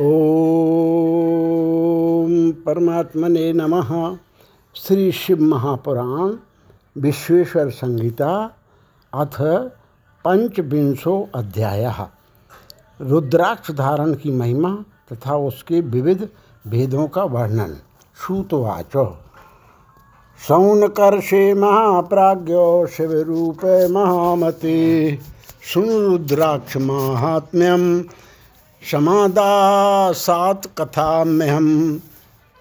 ओम परमात्मने नमः। श्री शिव महापुराण विश्वेश्वर संहिता अथ पंचविंशो अध्याय। रुद्राक्ष धारण की महिमा तथा उसके विविध भेदों का वर्णन। श्रुतवाच। सौनकर्षे महाप्राज्ञो शिवरूप महामते। सुन रुद्राक्ष महात्म्यम। समादासात कथा में हम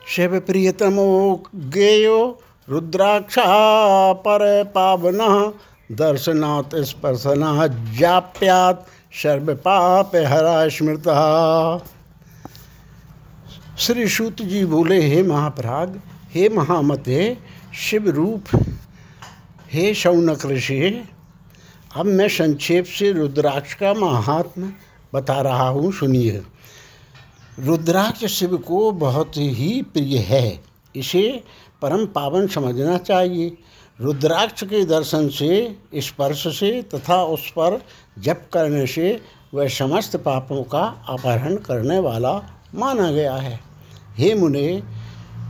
शिव प्रियतमो गेयो रुद्राक्षा पर पावन दर्शनात् स्पर्शना जाप्यात सर्व पाप हरा स्मृत। श्री सूत जी बोले, हे महाप्राग, हे महामते शिव रूप हे शौनक ऋषि, अब मैं संक्षेप से रुद्राक्ष का महात्म बता रहा हूँ, सुनिए। रुद्राक्ष शिव को बहुत ही प्रिय है। इसे परम पावन समझना चाहिए। रुद्राक्ष के दर्शन से, स्पर्श से तथा उस पर जप करने से वह समस्त पापों का अपहरण करने वाला माना गया है। हे मुने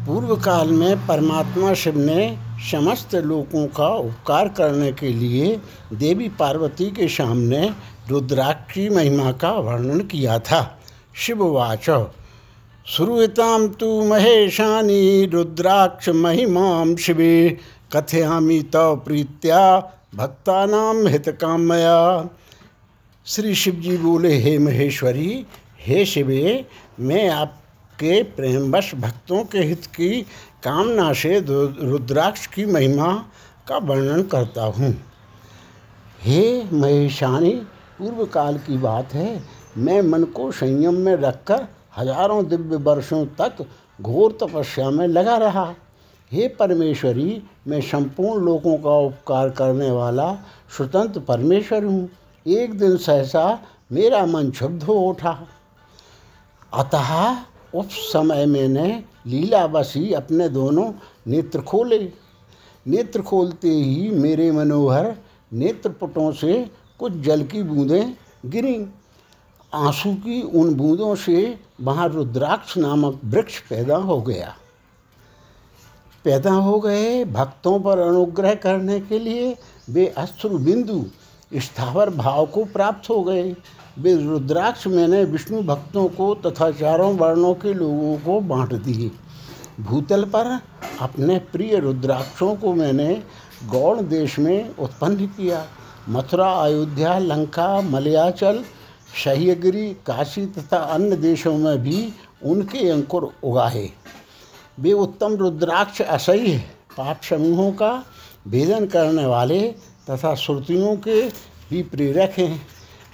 पूर्व काल में परमात्मा शिव ने समस्त लोगों का उपकार करने के लिए देवी पार्वती के सामने रुद्राक्ष महिमा का वर्णन किया था। शिववाच श्रूयताम तु महेशानी रुद्राक्ष महिमा शिवे। कथयामी तव प्रीत्या भक्तानाम हितकामया। श्री शिव जी बोले, हे महेश्वरी, हे शिवे, मैं आपके प्रेमवश भक्तों के हित की कामना से रुद्राक्ष की महिमा का वर्णन करता हूँ। हे महेशानी पूर्व काल की बात है, मैं मन को संयम में रखकर हज़ारों दिव्य वर्षों तक घोर तपस्या में लगा रहा। हे परमेश्वरी, मैं संपूर्ण लोगों का उपकार करने वाला स्वतंत्र परमेश्वर हूँ। एक दिन सहसा मेरा मन क्षुब्ध हो उठा। अतः उस समय मैंने लीलावशी अपने दोनों नेत्र खोले। नेत्र खोलते ही मेरे मनोहर नेत्रपुटों से कुछ जल की बूंदें गिरी। आँसू की उन बूंदों से वहाँ रुद्राक्ष नामक वृक्ष पैदा हो गया। पैदा हो गए भक्तों पर अनुग्रह करने के लिए वे अश्रु बिंदु स्थावर भाव को प्राप्त हो गए। वे रुद्राक्ष मैंने विष्णु भक्तों को तथा चारों वर्णों के लोगों को बांट दिए। भूतल पर अपने प्रिय रुद्राक्षों को मैंने गौण देश में उत्पन्न किया। मथुरा, अयोध्या, लंका, मलयाचल सह्यगिरी काशी तथा अन्य देशों में भी उनके अंकुर उगाए वे उत्तम रुद्राक्ष असह्य पाप समूहों का भेदन करने वाले तथा श्रुतियों के भी प्रेरक हैं।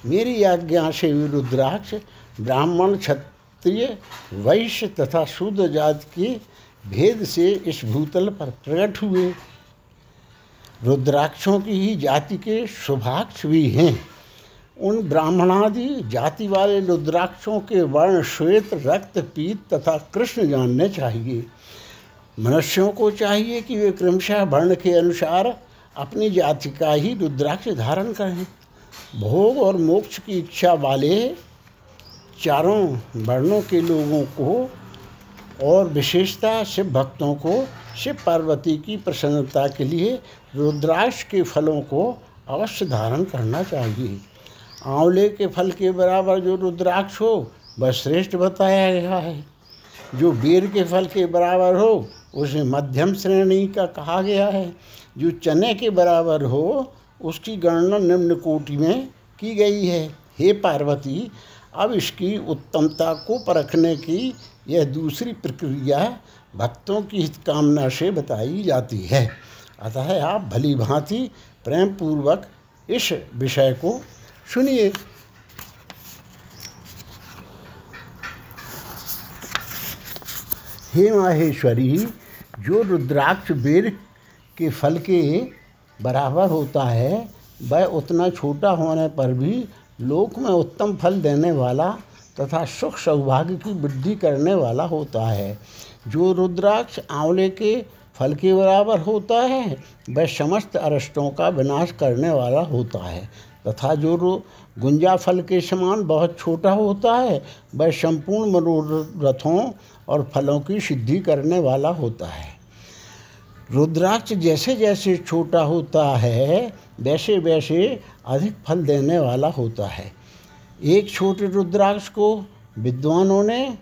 मेरी आज्ञा से वे रुद्राक्ष, ब्राह्मण, क्षत्रिय, वैश्य तथा शूद्र जात के भेद से इस भूतल पर प्रकट हुए। रुद्राक्षों की ही जाति के शुभाक्ष भी हैं। उन ब्राह्मणादि जाति वाले रुद्राक्षों के वर्ण, श्वेत, रक्त, पीत तथा कृष्ण जानने चाहिए। मनुष्यों को चाहिए कि वे क्रमशः वर्ण के अनुसार अपनी जाति का ही रुद्राक्ष धारण करें। भोग और मोक्ष की इच्छा वाले चारों वर्णों के लोगों को और विशेषता शिव भक्तों को, शिव पार्वती की प्रसन्नता के लिए रुद्राक्ष के फलों को अवश्य धारण करना चाहिए। आंवले के फल के बराबर जो रुद्राक्ष हो, वह श्रेष्ठ बताया गया है। जो बेर के फल के बराबर हो, उसे मध्यम श्रेणी का कहा गया है। जो चने के बराबर हो, उसकी गणना निम्न कोटि में की गई है। हे पार्वती, अब इसकी उत्तमता को परखने की यह दूसरी प्रक्रिया भक्तों की हित कामना से बताई जाती है। अतः आप भली भांति प्रेम पूर्वक इस विषय को सुनिए। हे माहेश्वरी, जो रुद्राक्ष बेर के फल के बराबर होता है, वह उतना छोटा होने पर भी लोक में उत्तम फल देने वाला तथा सुख सौभाग्य की वृद्धि करने वाला होता है। जो रुद्राक्ष आंवले के फल के बराबर होता है, वह समस्त अरष्टों का विनाश करने वाला होता है। तथा जो गुंजा फल के समान बहुत छोटा होता है, वह संपूर्ण मनोरथों और फलों की सिद्धि करने वाला होता है। रुद्राक्ष जैसे जैसे छोटा होता है, वैसे वैसे अधिक फल देने वाला होता है। एक छोटे रुद्राक्ष को विद्वानों ने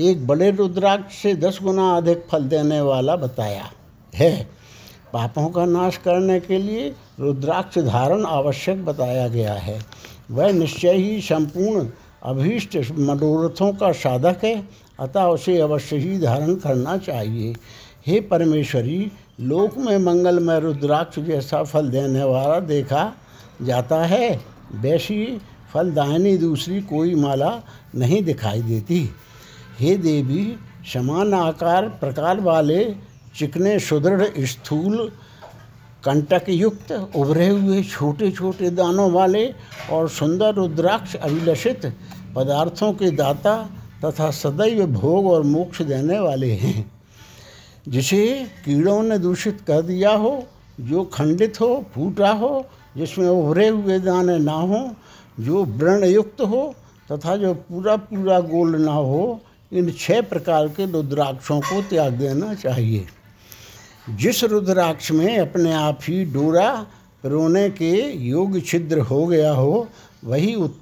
एक बड़े रुद्राक्ष से दस गुना अधिक फल देने वाला बताया। है, पापों का नाश करने के लिए रुद्राक्ष धारण आवश्यक बताया गया है। वह निश्चय ही संपूर्ण अभीष्ट मनोरथों का साधक है, अतः उसे अवश्य ही धारण करना चाहिए। हे परमेश्वरी, लोक में मंगलमय रुद्राक्ष जैसा फल देने वाला देखा जाता है। वैसी फलदायनी दूसरी कोई माला नहीं दिखाई देती। हे देवी, समान आकार प्रकार वाले चिकने सुदृढ़ स्थूल कंटक युक्त उभरे हुए छोटे छोटे दानों वाले और सुंदर रुद्राक्ष अभिलषित पदार्थों के दाता तथा सदैव भोग और मोक्ष देने वाले हैं। जिसे कीड़ों ने दूषित कर दिया हो, जो खंडित हो, फूटा हो, जिसमें उभरे हुए दाने ना हो जो व्रण युक्त हो तथा जो पूरा पूरा गोल ना हो इन छह प्रकार के रुद्राक्षों को त्याग देना चाहिए। जिस रुद्राक्ष में अपने आप ही डोरा पिरोने के योग छिद्र हो गया हो वही उत,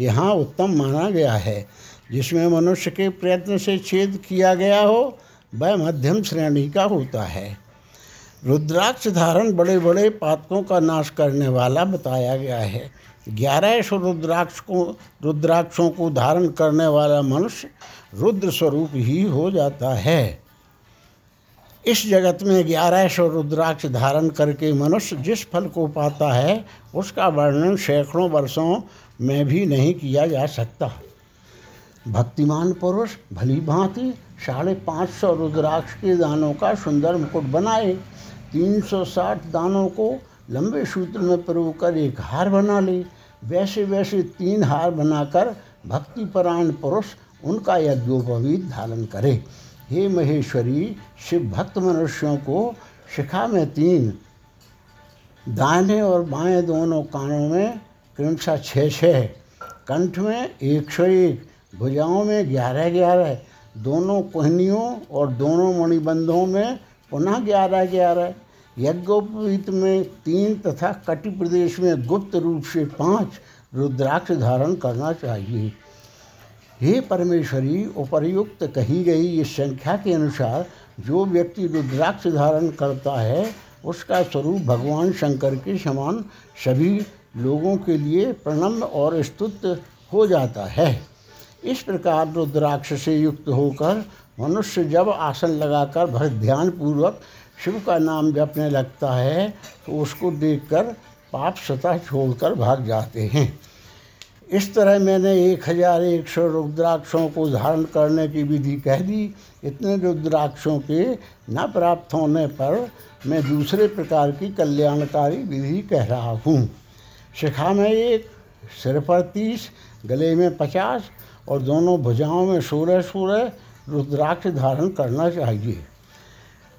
यहाँ उत्तम माना गया है। जिसमें मनुष्य के प्रयत्न से छेद किया गया हो वह मध्यम श्रेणी का होता है। रुद्राक्ष धारण बड़े बड़े पातकों का नाश करने वाला बताया गया है। ग्यारह सौ रुद्राक्ष को, रुद्राक्षों को धारण करने वाला मनुष्य रुद्र स्वरूप ही हो जाता है। इस जगत में ग्यारह सौ रुद्राक्ष धारण करके मनुष्य जिस फल को पाता है, उसका वर्णन सैकड़ों वर्षों में भी नहीं किया जा सकता। भक्तिमान पुरुष, भली भांति साढ़े पाँच सौ रुद्राक्ष के दानों का सुंदर मुकुट बनाए, तीन सौ साठ दानों को लंबे सूत्र में कर एक हार बना ले वैसे वैसे तीन हार बनाकर भक्तिपरायण पुरुष उनका यज्ञोपवीत धारण करे। हे महेश्वरी, शिव भक्त मनुष्यों को शिखा में तीन दाहिने और बाएँ दोनों कानों में क्रमशः छः छः कंठ में एक सौ एक भुजाओं में ग्यारह ग्यारह दोनों कोहनियों और दोनों मणिबंधों में पुनः ग्यारह ग्यारह यज्ञोपवीत में तीन तथा कटि प्रदेश में गुप्त रूप से पाँच रुद्राक्ष धारण करना चाहिए। हे परमेश्वरी, उपर्युक्त कही गई इस संख्या के अनुसार जो व्यक्ति रुद्राक्ष धारण करता है, उसका स्वरूप भगवान शंकर के समान सभी लोगों के लिए प्रणम्य और स्तुत हो जाता है। इस प्रकार रुद्राक्ष से युक्त होकर मनुष्य जब आसन लगाकर भर ध्यान पूर्वक शिव का नाम जपने लगता है तो उसको देखकर पाप सतह छोड़कर भाग जाते हैं। इस तरह मैंने एक हज़ार एक सौ रुद्राक्षों को धारण करने की विधि कह दी। इतने रुद्राक्षों के न प्राप्त होने पर मैं दूसरे प्रकार की कल्याणकारी विधि कह रहा हूँ। शिखा में एक, सिर पर तीस, गले में पचास और दोनों भुजाओं में सोलह सोलह रुद्राक्ष धारण करना चाहिए।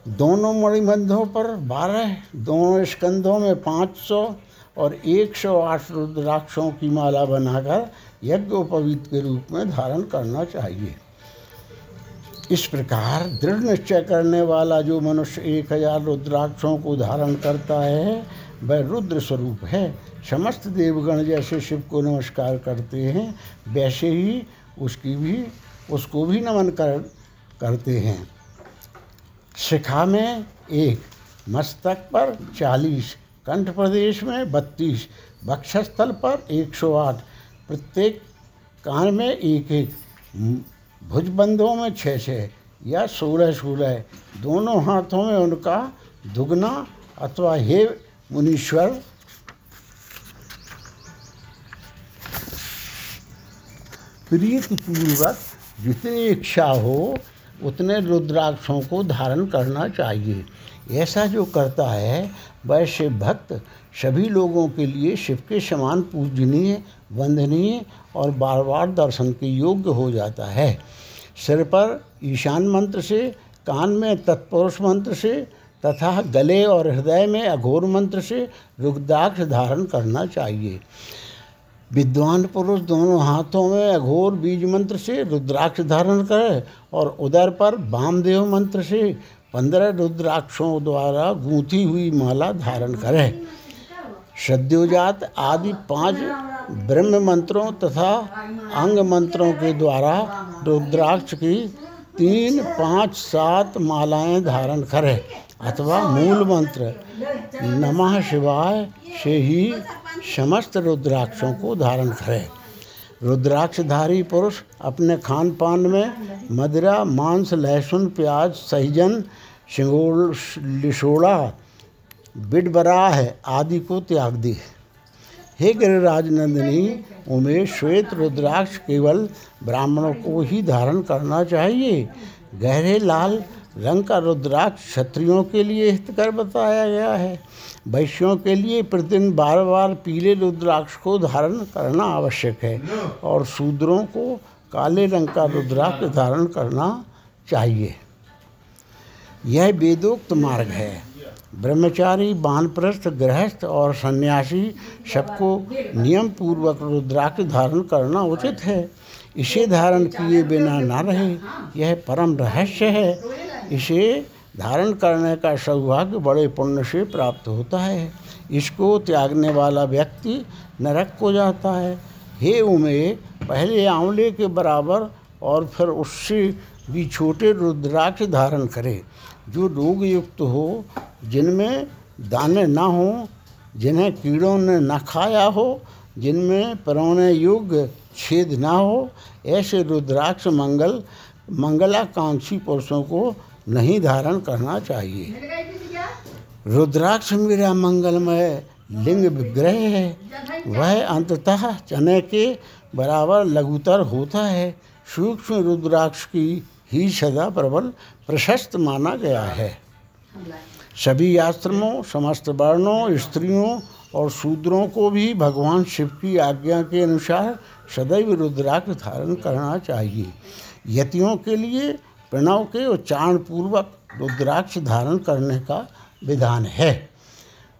दोनों मणिबंधों पर बारह, दोनों स्कंधों में पाँच सौ और एक सौ आठ रुद्राक्षों की माला बनाकर यज्ञोपवीत के रूप में धारण करना चाहिए। इस प्रकार दृढ़ निश्चय करने वाला जो मनुष्य एक हज़ार रुद्राक्षों को धारण करता है, वह रुद्र स्वरूप है। समस्त देवगण जैसे शिव को नमस्कार करते हैं, वैसे ही उसकी भी, उसको भी नमन कर, करते हैं। शिखा में एक, मस्तक पर चालीस, कंठ प्रदेश में बत्तीस, वक्षस्थल पर एक सौ आठ, प्रत्येक कान में एक एक भुजबंधों में छः छः या सोलह सोलह दोनों हाथों में उनका दुगना अथवा हे मुनीश्वर। प्रीतिपूर्वक जितनी इच्छा हो उतने रुद्राक्षों को धारण करना चाहिए। ऐसा जो करता है वह शिव भक्त सभी लोगों के लिए शिव के समान पूजनीय, वंदनीय और बार बार दर्शन के योग्य हो जाता है। सिर पर ईशान मंत्र से, कान में तत्पुरुष मंत्र से, तथा गले और हृदय में अघोर मंत्र से रुद्राक्ष धारण करना चाहिए। विद्वान पुरुष दोनों हाथों में अघोर बीज मंत्र से रुद्राक्ष धारण करे और उदर पर वामदेव मंत्र से पंद्रह रुद्राक्षों द्वारा गूंथी हुई माला धारण करे। सद्योजात आदि पाँच ब्रह्म मंत्रों तथा अंग मंत्रों के द्वारा रुद्राक्ष की तीन, पाँच, सात मालाएँ धारण करे। अथवा मूल मंत्र नमः शिवाय से ही समस्त रुद्राक्षों को धारण करें। रुद्राक्षधारी पुरुष अपने खान पान में मदिरा, मांस, लहसुन, प्याज, सहजन सिंगोल लिशोड़ा बिडबराह आदि को त्याग दी हे गिरिराज नंदिनी, उमेश, श्वेत, रुद्राक्ष केवल ब्राह्मणों को ही धारण करना चाहिए। गहरे लाल रंग का रुद्राक्ष क्षत्रियों के लिए हितकर बताया गया है। वैश्यों के लिए प्रतिदिन बार बार पीले रुद्राक्ष को धारण करना आवश्यक है और शूद्रों को काले रंग का रुद्राक्ष धारण करना चाहिए। यह वेदोक्त मार्ग है। ब्रह्मचारी, बानप्रस्थ, गृहस्थ और सन्यासी सबको नियम पूर्वक रुद्राक्ष धारण करना उचित है। इसे धारण किए बिना न रहे। यह परम रहस्य है। इसे धारण करने का सौभाग्य बड़े पुण्य से प्राप्त होता है। इसको त्यागने वाला व्यक्ति नरक को जाता है। हे उमे, पहले आंवले के बराबर और फिर उससे भी छोटे रुद्राक्ष धारण करे। जो रोग युक्त हो, जिनमें दाने ना हो, जिन्हें कीड़ों ने न खाया हो, जिनमें परौने योग्य छेद ना हो, ऐसे रुद्राक्ष मंगल, मंगलाकांक्षी पुरुषों को नहीं धारण करना चाहिए। रुद्राक्ष मेरा मंगलमय लिंग विग्रह है। वह अंततः चने के बराबर लघुतर होता है। सूक्ष्म रुद्राक्ष की ही सदा प्रबल प्रशस्त माना गया है। सभी आश्रमों, समस्त वर्णों, स्त्रियों और शूद्रों को भी भगवान शिव की आज्ञा के अनुसार सदैव रुद्राक्ष धारण करना चाहिए। यतियों के लिए प्रणव के उच्चारण पूर्वक रुद्राक्ष धारण करने का विधान है।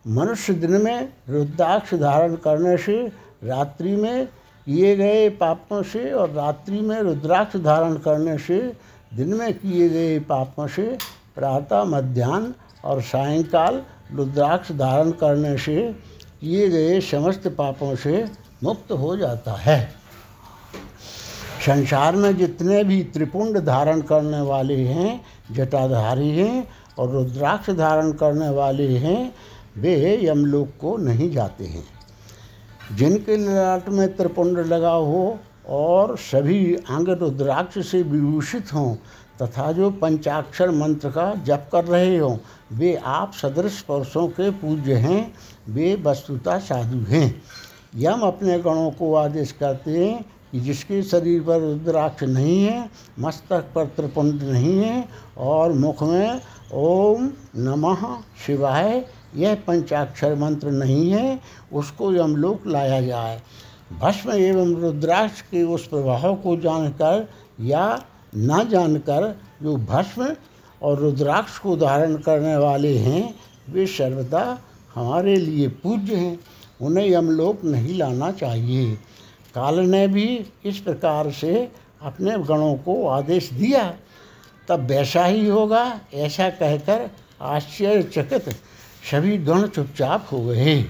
मनुष्य दिन में रुद्राक्ष धारण करने से, रात्रि में किए गए पापों से और रात्रि में रुद्राक्ष धारण करने से, दिन में किए गए पापों से, प्रातः मध्यान्ह और सायंकाल रुद्राक्ष धारण करने से, किए गए समस्त पापों से मुक्त हो जाता है। संसार में जितने भी त्रिपुंड धारण करने वाले हैं, जटाधारी हैं और रुद्राक्ष धारण करने वाले हैं, वे यमलोक को नहीं जाते हैं। जिनके ललाट में त्रिपुंड लगा हो और सभी अंग रुद्राक्ष से विभूषित हों तथा जो पंचाक्षर मंत्र का जप कर रहे हों, वे आप सदृश पुरुषों के पूज्य हैं, वे वस्तुता साधु हैं। यम अपने गणों को आदेश करते हैं जिसके शरीर पर रुद्राक्ष नहीं है, मस्तक पर त्रिपुंड नहीं है और मुख में ओम नमः शिवाय, यह पंचाक्षर मंत्र नहीं है, उसको यमलोक लाया जाए। भस्म एवं रुद्राक्ष के उस प्रभाव को जानकर या न जानकर जो भस्म और रुद्राक्ष को धारण करने वाले हैं, वे सर्वदा हमारे लिए पूज्य हैं। उन्हें यमलोक नहीं लाना चाहिए। काल ने भी इस प्रकार से अपने गणों को आदेश दिया। तब वैसा ही होगा, ऐसा कहकर आश्चर्यचकित सभी गण चुपचाप हो गए।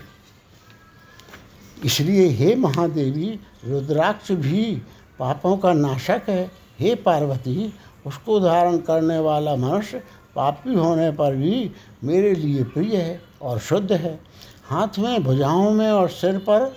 इसलिए हे महादेवी, रुद्राक्ष भी पापों का नाशक है। हे पार्वती, उसको धारण करने वाला मनुष्य पापी होने पर भी मेरे लिए प्रिय है और शुद्ध है। हाथ में भुजाओं में और सिर पर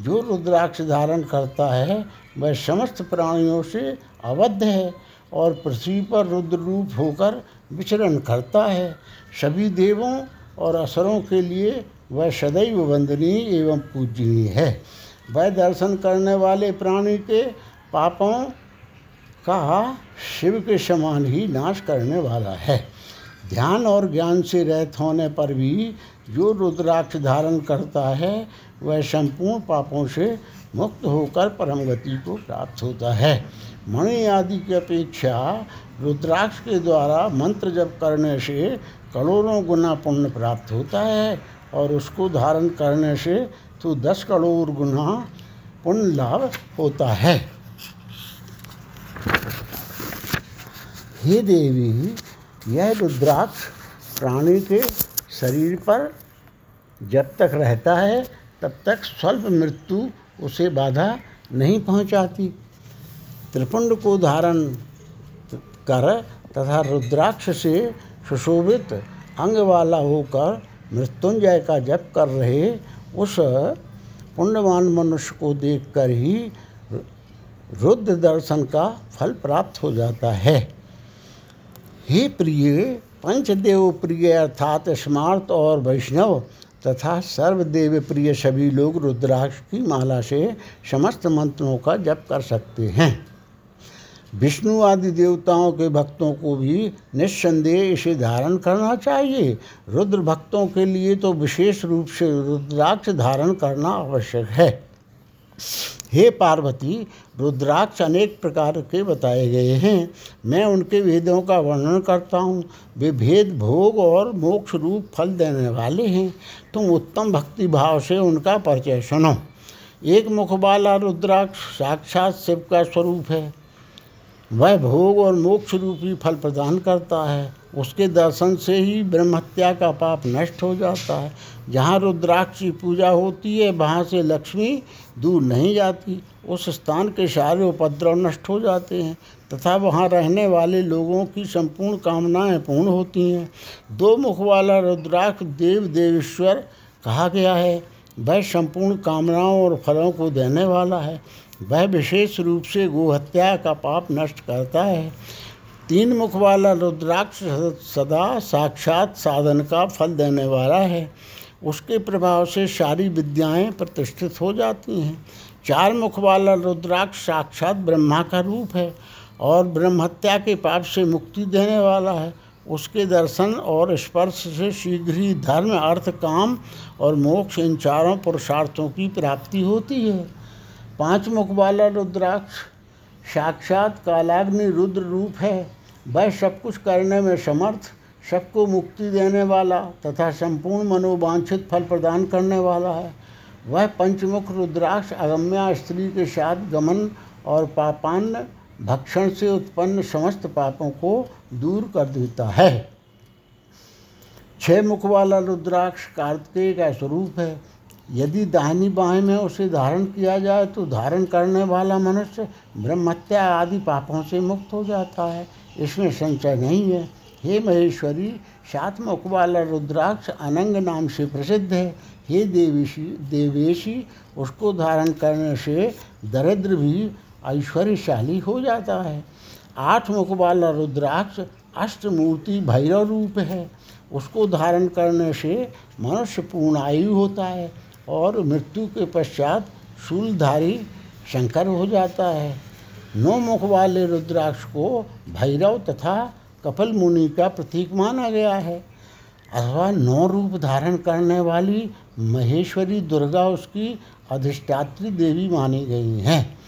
जो रुद्राक्ष धारण करता है, वह समस्त प्राणियों से अवध है और पृथ्वी पर रुद्र रूप होकर विचरण करता है। सभी देवों और असरों के लिए वह सदैव वंदनीय एवं पूजनीय है। वह दर्शन करने वाले प्राणी के पापों का शिव के समान ही नाश करने वाला है। ध्यान और ज्ञान से रहित होने पर भी जो रुद्राक्ष धारण करता है वह संपूर्ण पापों से मुक्त होकर परम गति को प्राप्त होता है। मणि आदि की अपेक्षा रुद्राक्ष के द्वारा मंत्र जप करने से करोड़ों गुना पुण्य प्राप्त होता है और उसको धारण करने से तो दस करोड़ गुना पुण्य लाभ होता है। हे देवी, यह रुद्राक्ष प्राणी के शरीर पर जब तक रहता है तब तक स्वल्प मृत्यु उसे बाधा नहीं पहुंचाती। त्रिपुंड को धारण कर तथा रुद्राक्ष से सुशोभित अंग वाला होकर मृत्युंजय का जप कर रहे उस पुण्यवान मनुष्य को देखकर ही रुद्र दर्शन का फल प्राप्त हो जाता है। हे प्रिय, पंचदेव प्रिय अर्थात स्मार्त और वैष्णव तथा सर्वदेव प्रिय सभी लोग रुद्राक्ष की माला से समस्त मंत्रों का जप कर सकते हैं। विष्णु आदि देवताओं के भक्तों को भी निस्संदेह इसे धारण करना चाहिए। रुद्र भक्तों के लिए तो विशेष रूप से रुद्राक्ष धारण करना आवश्यक है। हे पार्वती, रुद्राक्ष अनेक प्रकार के बताए गए हैं। मैं उनके वेदों का वर्णन करता हूँ। वे भेद, भोग और मोक्ष रूप फल देने वाले हैं। तुम उत्तम भक्ति भाव से उनका परिचय सुनो। एक मुख वाला रुद्राक्ष साक्षात शिव का स्वरूप है। वह भोग और मोक्ष रूपी फल प्रदान करता है। उसके दर्शन से ही ब्रह्मत्या का पाप नष्ट हो जाता है। जहाँ रुद्राक्ष की पूजा होती है, वहाँ से लक्ष्मी दूर नहीं जाती। उस स्थान के सारे उपद्रव नष्ट हो जाते हैं तथा वहाँ रहने वाले लोगों की संपूर्ण कामनाएँ पूर्ण होती हैं। दो मुख वाला रुद्राक्ष देव देवेश्वर कहा गया है, वह संपूर्ण कामनाओं और फलों को देने वाला है। वह विशेष रूप से गोहत्या का पाप नष्ट करता है। तीन मुख वाला रुद्राक्ष सदा साक्षात साधन का फल देने वाला है। उसके प्रभाव से सारी विद्याएँ प्रतिष्ठित हो जाती हैं। चार मुख वाला रुद्राक्ष साक्षात ब्रह्मा का रूप है और ब्रह्मत्या के पाप से मुक्ति देने वाला है। उसके दर्शन और स्पर्श से शीघ्र ही धर्म, अर्थ, काम और मोक्ष इन चारों पुरुषार्थों की प्राप्ति होती है। पाँच मुख वाला रुद्राक्ष साक्षात कालाग्नि रुद्र रूप है। वह सब कुछ करने में समर्थ, सबको मुक्ति देने वाला तथा संपूर्ण मनोवांछित फल प्रदान करने वाला है। वह पंचमुख रुद्राक्ष अगम्या स्त्री के साथ गमन और पापान्न, भक्षण से उत्पन्न समस्त पापों को दूर कर देता है। छह मुख वाला रुद्राक्ष कार्तिकेय का स्वरूप है। यदि दाहिनी बाएँ में उसे धारण किया जाए तो धारण करने वाला मनुष्य ब्रह्मत्या आदि पापों से मुक्त हो जाता है। इसमें संचय नहीं है। हे महेश्वरी सात मुख वाला रुद्राक्ष अनंग नाम से प्रसिद्ध है। हे देवीशी, देवेशी, उसको धारण करने से दरिद्र भी ऐश्वर्यशाली हो जाता है। आठ मुख वाला रुद्राक्ष अष्टमूर्ति भैरव रूप है। उसको धारण करने से मनुष्य पूर्ण आयु होता है और मृत्यु के पश्चात शूलधारी शंकर हो जाता है। नौ मुख वाले रुद्राक्ष को भैरव तथा कपल मुनि का प्रतीक माना गया है। अथवा नौ रूप धारण करने वाली महेश्वरी दुर्गा उसकी अधिष्ठात्री देवी मानी गई हैं।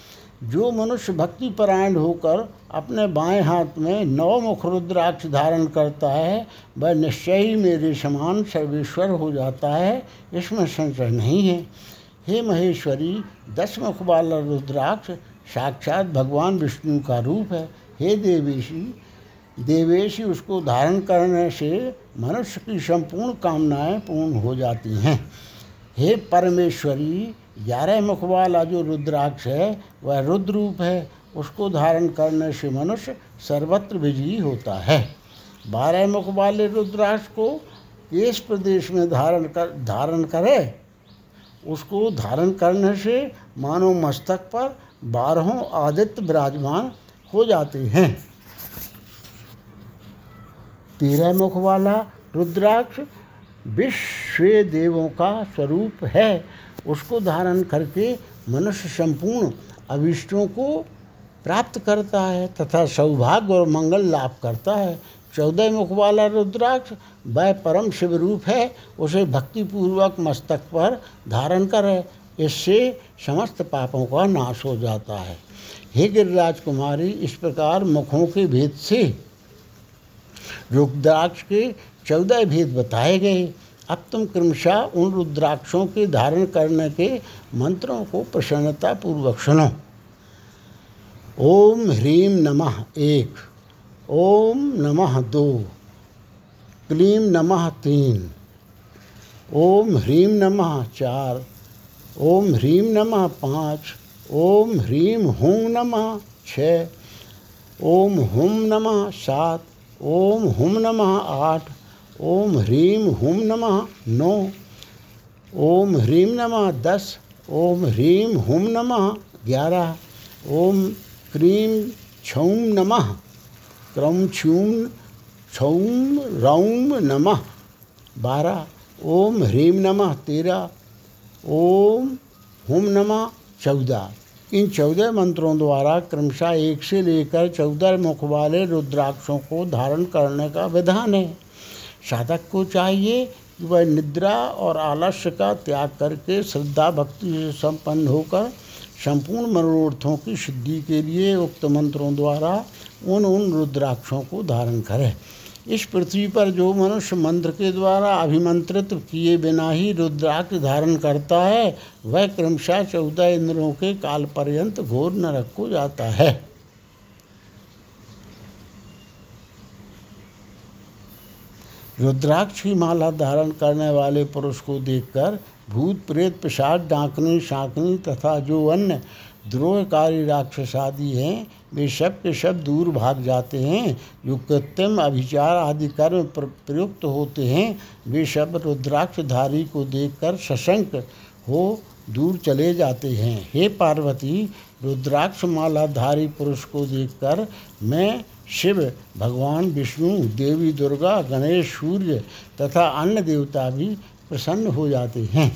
जो मनुष्य भक्ति परायण होकर अपने बाएँ हाथ में नौ मुख रुद्राक्ष धारण करता है, वह निश्चय ही मेरे समान सर्वेश्वर हो जाता है, इसमें संशय नहीं है। हे महेश्वरी दस मुख वाला रुद्राक्ष साक्षात भगवान विष्णु का रूप है। हे देवेशी देवेशी, उसको धारण करने से मनुष्य की संपूर्ण कामनाएँ पूर्ण हो जाती हैं। हे परमेश्वरी, ग्यारह मुख वाला जो रुद्राक्ष है, वह रुद्र रूप है। उसको धारण करने से मनुष्य सर्वत्र विजयी होता है। बारह मुख वाले रुद्राक्ष को इस प्रदेश में धारण कर, धारण करे? उसको धारण करने से मानव मस्तक पर बारहों आदित्य विराजमान हो जाते हैं। तेरह मुख वाला रुद्राक्ष विश्व देवों का स्वरूप है। उसको धारण करके मनुष्य संपूर्ण अभिष्टों को प्राप्त करता है तथा सौभाग्य और मंगल लाभ करता है। चौदह मुख वाला रुद्राक्ष वह परम शिव रूप है। उसे भक्तिपूर्वक मस्तक पर धारण करे इससे समस्त पापों का नाश हो जाता है। हे गिरिराज कुमारी इस प्रकार मुखों के भेद से रुद्राक्ष के चौदह भेद बताए गए। अब तुम क्रमशः उन रुद्राक्षों के धारण करने के मंत्रों को प्रसन्नता पूर्वक सुनो। ओम ह्रीम नमः एक, ओम नमः दो क्लीम नमः तीन, ओम ह्रीम नमः चार ओम ह्रीम नमः पाँच, ओम ह्रीम हुं नमः छः, ओम हुम नमः सात, ओम हुम नमः आठ, ओम ह्रीम हुम नमः नौ, ओम ह्रीम नमः दस, ओम ह्रीम हुम नमः ग्यारह, ओम क्रीम छौम नमः क्रम छूम छौम रौम नमः बारह, ओम ह्रीम नमः तेरह ओम हुम नमः चौदह। इन चौदह मंत्रों द्वारा क्रमशः एक से लेकर चौदह मुख वाले रुद्राक्षों को धारण करने का विधान है। साधक को चाहिए कि वह निद्रा और आलस्य का त्याग करके श्रद्धा भक्ति से संपन्न होकर संपूर्ण मनोरथों की सिद्धि के लिए उक्त मंत्रों द्वारा उन उन रुद्राक्षों को धारण करे। इस पृथ्वी पर जो मनुष्य मंत्र के द्वारा अभिमंत्रित किए बिना ही रुद्राक्ष धारण करता है, वह क्रमशः चौदह इंद्रों के काल पर्यंत घोर नरक को जाता है। रुद्राक्ष की माला धारण करने वाले पुरुष को देखकर भूत, प्रेत, पिशाच, डांकनी, शांकनी तथा जो अन्य द्रोहकारी राक्षस आदि हैं, वे सब के सब दूर भाग जाते हैं। जो कृत्रिम अभिचार आदि कर्म प्रयुक्त होते हैं, वे सब रुद्राक्षधारी को देखकर सशंक हो दूर चले जाते हैं। हे पार्वती रुद्राक्ष मालाधारी पुरुष को देखकर मैं शिव, भगवान विष्णु, देवी दुर्गा, गणेश सूर्य तथा अन्य देवता भी प्रसन्न हो जाते हैं।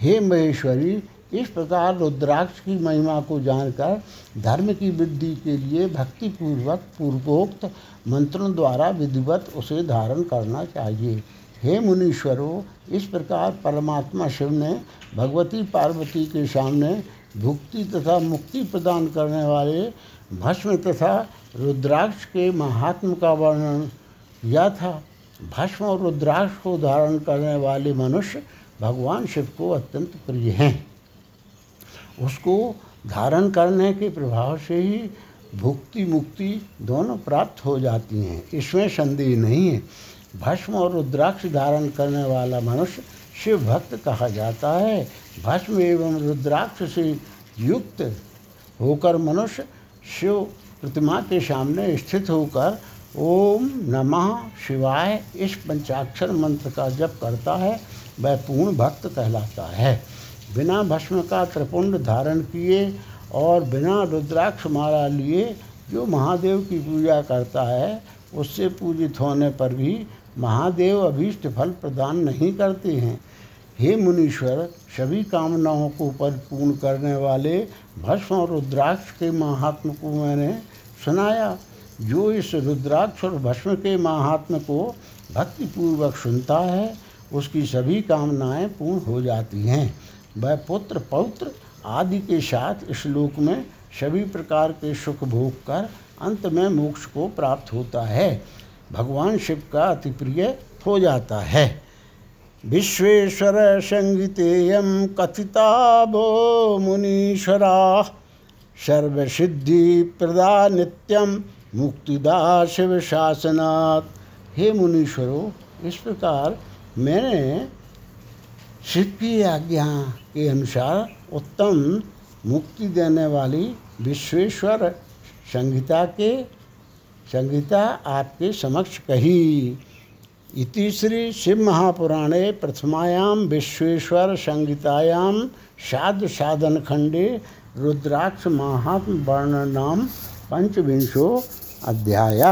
हे महेश्वरी इस प्रकार रुद्राक्ष की महिमा को जानकर धर्म की वृद्धि के लिए भक्तिपूर्वक पूर्वोक्त मंत्रों द्वारा विधिवत उसे धारण करना चाहिए। हे मुनीश्वरों, इस प्रकार परमात्मा शिव ने भगवती पार्वती के सामने भुक्ति तथा मुक्ति प्रदान करने वाले भस्म तथा रुद्राक्ष के महात्म का वर्णन किया था। भस्म और रुद्राक्ष को धारण करने वाले मनुष्य भगवान शिव को अत्यंत प्रिय हैं। उसको धारण करने के प्रभाव से ही भुक्ति, मुक्ति दोनों प्राप्त हो जाती हैं। इसमें संदेह नहीं है। भस्म और रुद्राक्ष धारण करने वाला मनुष्य शिव भक्त कहा जाता है। भस्म एवं रुद्राक्ष से युक्त होकर मनुष्य शिव प्रतिमा के सामने स्थित होकर ओम नमः शिवाय इस पंचाक्षर मंत्र का जप करता है। वह पूर्ण भक्त कहलाता है। बिना भस्म का त्रिपुंड धारण किए और बिना रुद्राक्ष माला लिए जो महादेव की पूजा करता है, उससे पूजित होने पर भी महादेव अभीष्ट फल प्रदान नहीं करते हैं। हे मुनीश्वर, सभी कामनाओं को परिपूर्ण करने वाले भस्म और रुद्राक्ष के महात्म को मैंने सुनाया। जो इस रुद्राक्ष और भस्म के महात्म को भक्तिपूर्वक सुनता है, उसकी सभी कामनाएँ पूर्ण हो जाती हैं। वह पुत्र पौत्र आदि के साथ इस लोक में सभी प्रकार के सुख भोग कर अंत में मोक्ष को प्राप्त होता है। भगवान शिव का अति प्रिय हो जाता है। विश्वेश्वर संगीतेयम कथिता भो मुनीश्वरा सर्वसिद्धि प्रदा नित्यम मुक्तिदा शिव शासनात् हे मुनीश्वरों, इस प्रकार मैंने शिव की आज्ञा के अनुसार उत्तम मुक्ति देने वाली विश्वेश्वर संहिता के, संहिता आपके समक्ष कही। इति श्री शिव महापुराणे प्रथमायां विश्वेश्वर संहितायां साध साधन खंडे रुद्राक्ष महात्म वर्णनाम पंचविंशो अध्याय।